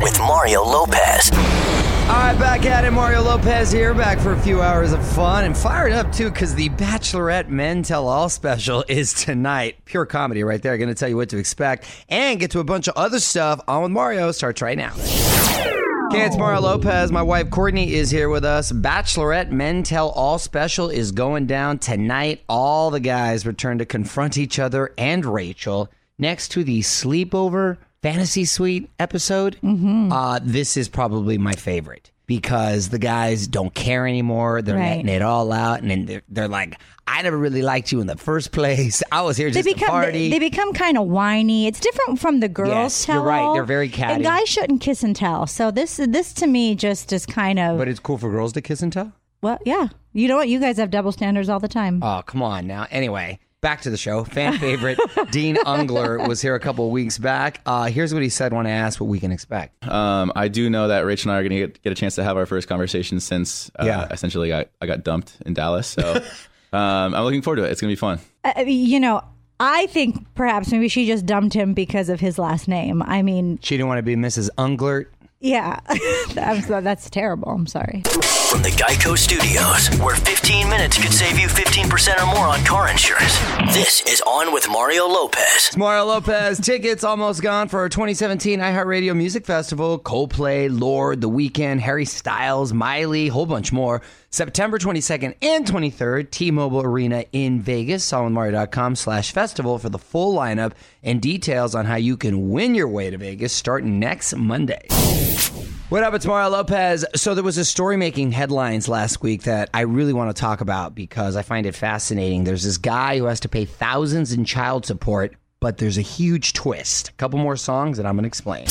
With Mario Lopez. All right, back at it. Mario Lopez here, back for a few hours of fun and fired up too because the Bachelorette Men Tell All special is tonight. Pure comedy right there. Going to tell you what to expect and get to a bunch of other stuff on with Mario. Starts right now. Okay, it's Mario Lopez. My wife Courtney is here with us. Bachelorette Men Tell All special is going down tonight. All the guys return to confront each other and Rachel next to the sleepover fantasy suite episode. Uh, this is probably my favorite because the guys don't care anymore. They're Right. letting it all out, and then they're, they're like, "I never really liked you in the first place. I was here They just to become party." they, they become kind of whiny. It's different from the girls Yes, tell you're right. They're very catty. And guys shouldn't kiss and tell. So this this to me just is kind of but it's cool for girls to kiss and tell. well, yeah. You know what? You guys have double standards all the time. Oh, come on now. Anyway, back to the show. Fan favorite Dean Unglert was here a couple of weeks back. Uh, here's what he said when I asked what we can expect. Um, I do know that Rich and I are going to get, get a chance to have our first conversation since uh, Yeah. essentially I, I got dumped in Dallas. So um, I'm looking forward to it. It's going to be fun. Uh, you know, I think perhaps maybe she just dumped him because of his last name. I mean, She didn't want to be Mrs. Unglert. Yeah, I'm that's terrible. I'm sorry. From the Geico Studios, where 15 minutes could save you 15% or more on car insurance. This is On with Mario Lopez. It's Mario Lopez. Tickets almost gone for our 2017 iHeartRadio Music Festival. Coldplay, Lorde, The Weeknd, Harry Styles, Miley, whole bunch more. September 22nd and 23rd, T-Mobile Arena in Vegas. SolidMario.com slash festival for the full lineup and details on how you can win your way to Vegas starting next Monday. What up? It's Mario Lopez. So there was a story making headlines last week that I really want to talk about because I find it fascinating. There's this guy who has to pay thousands in child support, but there's a huge twist. A couple more songs and I'm going to explain.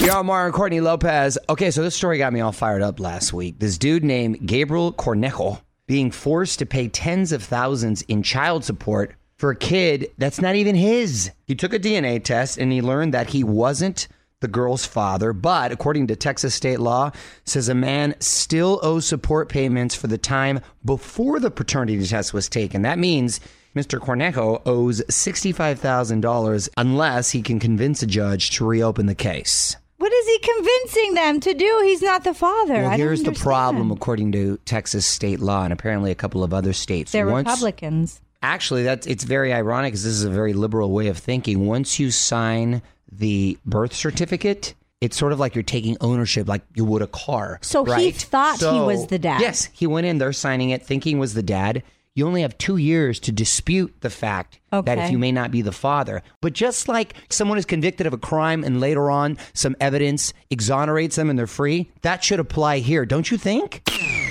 Yo, Mario and Courtney Lopez. Okay, so this story got me all fired up last week. This dude named Gabriel Cornejo being forced to pay tens of thousands in child support for a kid that's not even his. He took a DNA test and he learned that he wasn't the girl's father, but according to Texas state law, says a man still owes support payments for the time before the paternity test was taken. That means Mr. Cornejo owes $65,000 unless he can convince a judge to reopen the case. What is he convincing them to do? He's not the father. Well, here's the problem, according to Texas state law and apparently a couple of other states. They're Once- Republicans. Actually, that's it's very ironic because this is a very liberal way of thinking. Once you sign the birth certificate, it's sort of like you're taking ownership, like you would a car. So he right? thought he was the dad. Yes, he went in there signing it, thinking was the dad. You only have two years to dispute the fact that if you may not be the father. But just like someone is convicted of a crime and later on some evidence exonerates them and they're free, that should apply here, don't you think?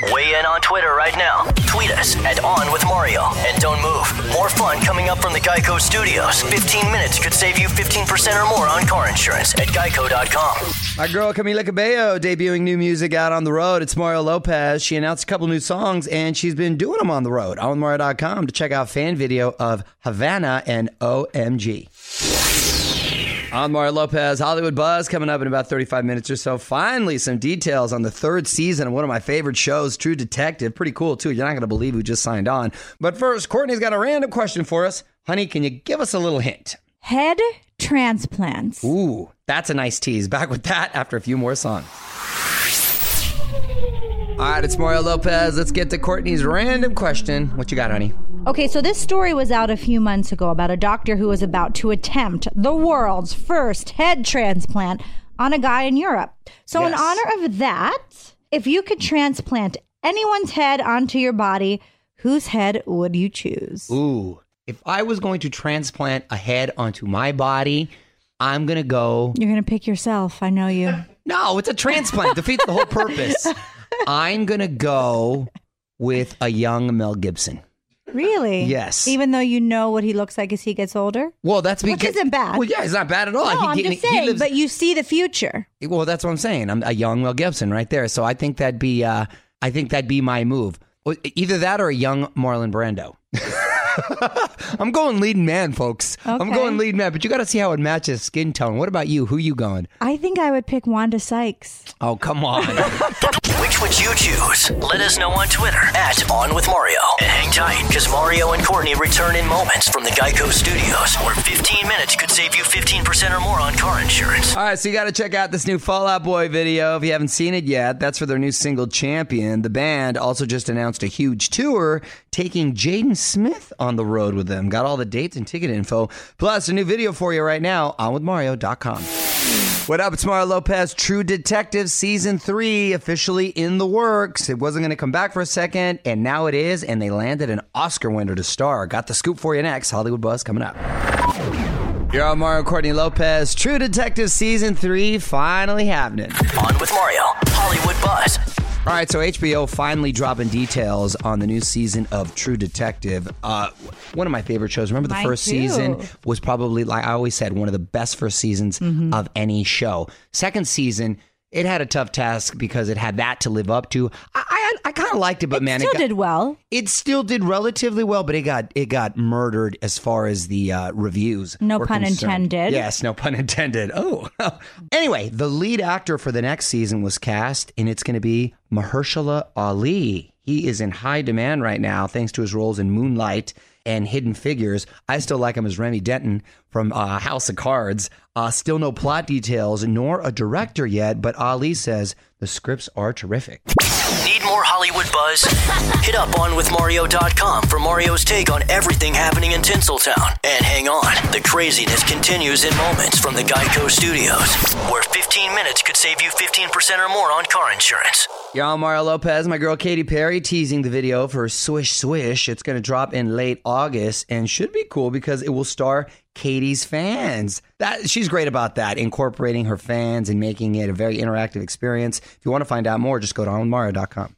Weigh in on Twitter right now. Tweet us at On with Mario. And don't move. More fun coming up from the Geico Studios. 15 minutes could save you 15% or more on car insurance at geico.com. My girl Camila Cabello debuting new music out on the road. It's Mario Lopez. She announced a couple new songs and she's been doing them on the road. On Mario.com to check out fan video of Havana and OMG. On Mario Lopez, Hollywood Buzz coming up in about 35 minutes or so. Finally, some details on the third season of one of my favorite shows, True Detective. Pretty cool, too. You're not going to believe who just signed on. But first, Courtney's got a random question for us. Honey, can you give us a little hint? Head transplants. Ooh, that's a nice tease. Back with that after a few more songs. All right, it's Mario Lopez. Let's get to Courtney's random question. What you got, honey? Okay, so this story was out a few months ago about a doctor who was about to attempt the world's first head transplant on a guy in Europe. So, in honor of that, if you could transplant anyone's head onto your body, whose head would you choose? Ooh, if I was going to transplant a head onto my body, I'm going to go. You're going to pick yourself. I know you. No, it's a transplant. Defeats the whole purpose. I'm going to go with a young Mel Gibson. Really? Yes. Even though you know what he looks like as he gets older? Well, that's Which because. isn't bad. Well, yeah, it's not bad at all. No, I'm just he saying, lives- but you see the future. Well, that's what I'm saying. I'm a young Mel Gibson right there. So I think that'd be uh I think that'd be my move. Either that or a young Marlon Brando. I'm going lead man, folks. I'm going lead man, but you got to see how it matches skin tone. What about you? Who you going? I think I would pick Wanda Sykes. Oh, come on. Which would you choose? Let us know on Twitter at On With Mario. And hang tight, because Mario and Courtney return in moments from the Geico Studios, where 15 minutes could save you 15% or more on car insurance. All right, so you got to check out this new Fall Out Boy video if you haven't seen it yet. That's for their new single Champion. The band also just announced a huge tour taking Jaden Smith on the road with them. Got all the dates and ticket info, plus a new video for you right now on withmario.com. What up? It's Mario Lopez. True Detective Season 3 officially in the works. It wasn't going to come back for a second, and now it is, and they landed an Oscar winner to star. Got the scoop for you next. Hollywood Buzz coming up. You're on Mario Courtney Lopez. True Detective Season 3 finally happening. On with Mario, Hollywood Buzz. All right, so HBO finally dropping details on the new season of True Detective. Uh, one of my favorite shows. Remember the Mine first too. season was probably, like I always said, one of the best first seasons Mm-hmm. of any show. Second season, it had a tough task because it had that to live up to. I I, kind of liked it, but man, Still it got, did well. it still did relatively well, but it got it got murdered as far as the uh, reviews. No pun concerned. intended. Yes, no pun intended. Oh, anyway, the lead actor for the next season was cast, and it's going to be Mahershala Ali. He is in high demand right now thanks to his roles in Moonlight and Hidden Figures. I still like him as Remy Danton from uh, House of Cards. Uh, still no plot details nor a director yet, but Ali says the scripts are terrific. Need more Hollywood buzz? Hit up onwithmario.com for Mario's take on everything happening in Tinseltown. And hang on, the craziness continues in moments from the Geico Studios, where 15 minutes could save you 15% or more on car insurance. Y'all, Mario Lopez, my girl Katy Perry teasing the video for Swish Swish. It's going to drop in late August and should be cool because it will star Katy's fans. That she's great about that, incorporating her fans and making it a very interactive experience. If you want to find out more, just go to onmario.com.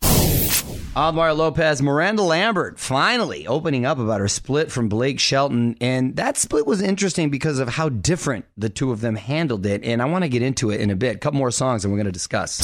On Mario Lopez, Miranda Lambert finally opening up about her split from Blake Shelton. And that split was interesting because of how different the two of them handled it. And I want to get into it in a bit. A couple more songs and we're going to discuss.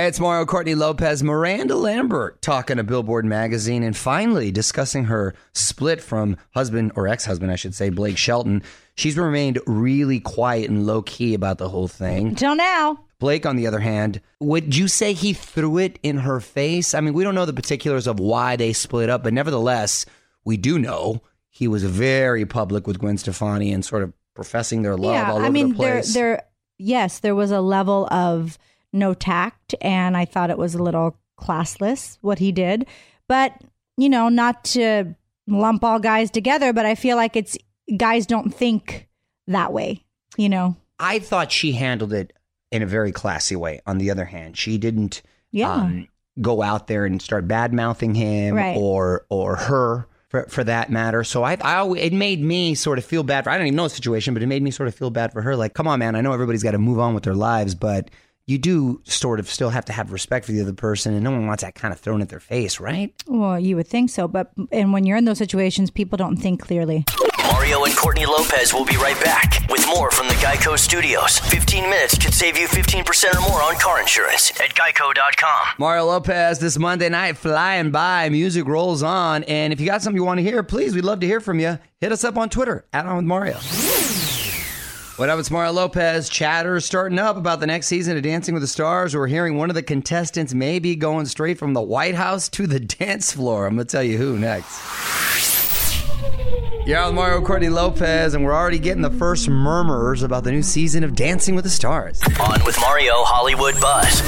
It's Mario Courtney Lopez, Miranda Lambert talking to Billboard magazine and finally discussing her split from husband or ex husband, I should say, Blake Shelton. She's remained really quiet and low key about the whole thing. Until now. Blake, on the other hand, would you say he threw it in her face? I mean, we don't know the particulars of why they split up, but nevertheless, we do know he was very public with Gwen Stefani and sort of professing their love yeah, all over I mean, the place. there, there, yes, there was a level of no tact, and I thought it was a little classless what he did. But you know, not to lump all guys together, but I feel like it's guys don't think that way. You know, I thought she handled it in a very classy way. On the other hand, she didn't yeah, um, go out there and start bad mouthing him Right. or or her for, for that matter. So I, I always, it made me sort of feel bad for. I don't even know the situation, but it made me sort of feel bad for her. Like, come on, man, I know everybody's got to move on with their lives, but you do sort of still have to have respect for the other person, and no one wants that kind of thrown at their face, right? well, you would think so, but and when you're in those situations, people don't think clearly. Mario and Courtney Lopez will be right back with more from the Geico Studios. 15 minutes could save you 15% or more on car insurance at geico.com. Mario Lopez this Monday night flying by. Music rolls on. And if you got something you want to hear, please, we'd love to hear from you. Hit us up on Twitter at On With Mario. What up, it's Mario Lopez. Chatter starting up about the next season of Dancing with the Stars. We're hearing one of the contestants may be going straight from the White House to the dance floor. I'm going to tell you who next. Yeah, Mario Courtney Lopez, and we're already getting the first murmurs about the new season of Dancing with the Stars. On with Mario Hollywood Buzz.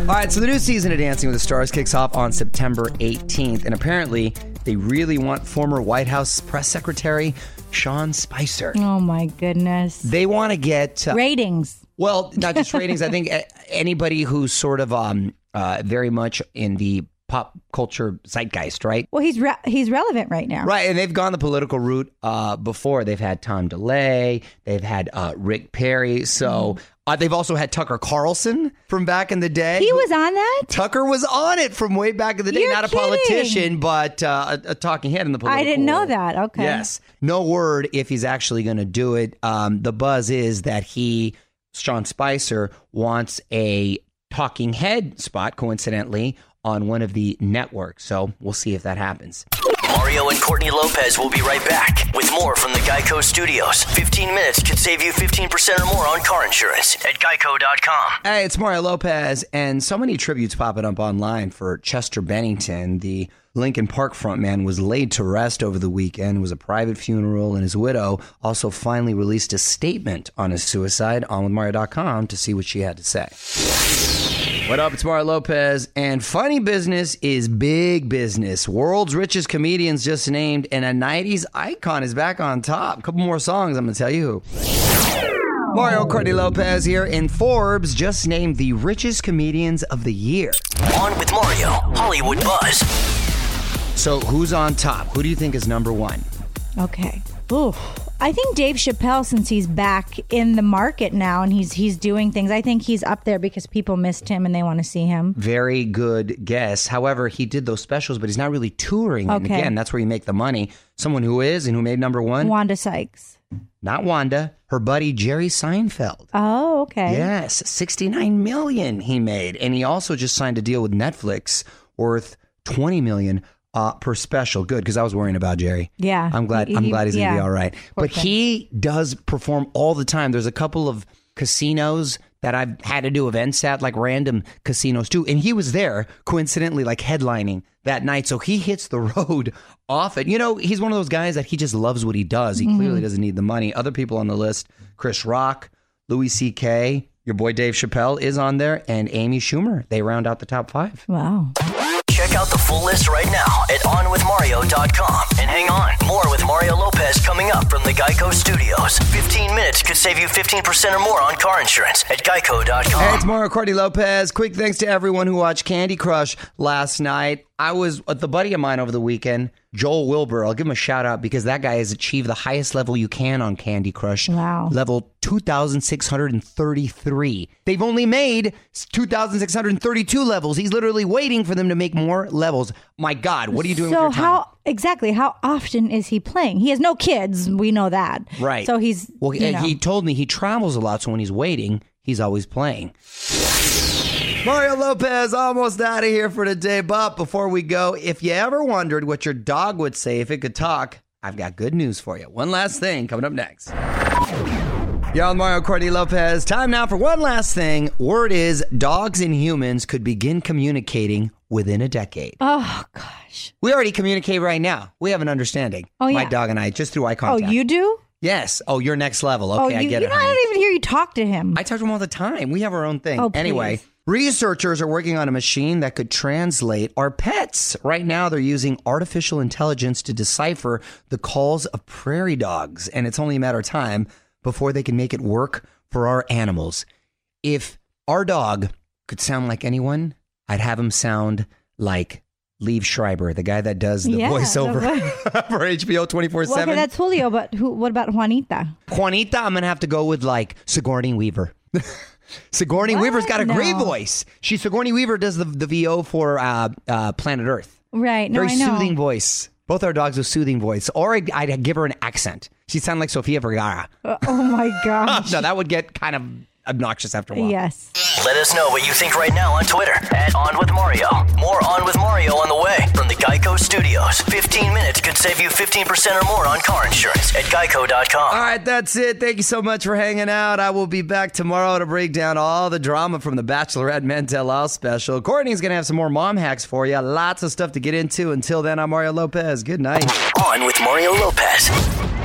All right, so the new season of Dancing with the Stars kicks off on September 18th, and apparently they really want former White House press secretary Sean Spicer. Oh my goodness, They want to get uh, ratings. well, not just ratings. I think uh, anybody who's sort of um uh, very much in the pop culture zeitgeist, right? Well, he's re- he's relevant right now. Right, and they've gone the political route uh, before. They've had Tom DeLay, they've had uh, Rick Perry, so uh, they've also had Tucker Carlson from back in the day. He was on that. Tucker was on it from way back in the day. You're Not a politician, but uh, a, a talking head in the political. I didn't know world. that. Okay. Yes. No word if he's actually going to do it. Um, the buzz is that he, Sean Spicer, wants a talking head spot, coincidentally, on one of the networks. So we'll see if that happens. Mario and Courtney Lopez will be right back with more from the Geico Studios. 15 minutes could save you 15% or more on car insurance at geico.com. Hey, it's Mario Lopez, and so many tributes popping up online for Chester Bennington, the Linkin Park frontman was laid to rest over the weekend. It was a private funeral, and his widow also finally released a statement on his suicide on with Mario.com to see what she had to say. What up? It's Mario Lopez, and funny business is big business. World's richest comedians just named, and a 90s icon is back on top. A couple more songs, I'm going to tell you who. Mario Courtney Lopez here, and Forbes just named the richest comedians of the year. On with Mario, Hollywood Buzz. So, who's on top? Who do you think is number one? Okay. Ooh. I think Dave Chappelle, since he's back in the market now and he's he's doing things, I think he's up there because people missed him and they want to see him. Very good guess. However, he did those specials, but he's not really touring. Okay. And again, that's where you make the money. Someone who is and who made number one, Wanda Sykes. not Wanda, her buddy Jerry Seinfeld. Oh, okay. Yes, 69 million he made. And he also just signed a deal with Netflix worth 20 million uh, per special. Good, because I was worrying about Jerry. Yeah. I'm glad He- I'm glad he's gonna be all right. Poor But thing. he does perform all the time. There's a couple of casinos that I've had to do events at, like random casinos too. And he was there, coincidentally, like headlining that night. So he hits the road often. You know, he's one of those guys that he just loves what he does. He Mm-hmm. clearly doesn't need the money. Other people on the list, Chris Rock, Louis C.K., your boy Dave Chappelle is on there, and Amy Schumer. They round out the top five. Wow. Out the full list right now at onwithmario.com. And hang on, more with Mario Lopez coming up from the Geico Studios. 15 minutes could save you 15% or more on car insurance at geico.com. Hey, it's Mario Cordy Lopez. Quick thanks to everyone who watched Candy Crush last night. I was with a buddy of mine over the weekend, Joel Wilbur. I'll give him a shout out because that guy has achieved the highest level you can on Candy Crush. Wow. Level 2,633. They've only made 2,632 levels. He's literally waiting for them to make more levels. My God, what are you doing so with your time? how exactly how often is he playing? He has no kids. We know that. Right. So he's well. you know. He told me he travels a lot, so when he's waiting, he's always playing. Mario Lopez almost out of here for today, but before we go, if you ever wondered what your dog would say if it could talk, I've got good news for you. One last thing coming up next. Y'all, Mario Courtney Lopez. Time now for one last thing. Word is dogs and humans could begin communicating within a decade. Oh gosh. We already communicate right now. We have an understanding. Oh, My yeah. dog and I, just through eye oh, contact. Oh, you do? Yes. Oh, you're next level. Oh, okay, oh, you, I get you it. know, I don't even hear you talk to him. I talk to him all the time. We have our own thing. Oh, please. Researchers are working on a machine that could translate our pets. Right now, they're using artificial intelligence to decipher the calls of prairie dogs, and it's only a matter of time before they can make it work for our animals. If our dog could sound like anyone, I'd have him sound like Liev Schreiber, the guy that does the Yeah, voiceover for HBO 24 Well, okay, 7. that's Julio, but who? What about Juanita? Juanita, I'm gonna have to go with like Sigourney Weaver. Sigourney What? Weaver's got a great voice. She Sigourney Weaver does the the VO for uh, uh, Planet Earth. Right. No, Very I know. soothing voice. Both our dogs with soothing voice. Or I'd, I'd give her an accent. She'd sound like Sofia Vergara. Uh, oh my gosh. No, that would get kind of obnoxious after a while. yes. Let us know what you think right now on Twitter at On With Mario. More On With Mario on the way from the Geico Studios. 15 minutes could save you 15% or more on car insurance at geico.com. All right, that's it. Thank you so much for hanging out. I will be back tomorrow to break down all the drama from the Bachelorette Men Tell special. Courtney's going to have some more mom hacks for you. Lots of stuff to get into. Until then, I'm Mario Lopez. Good night. On with Mario Lopez.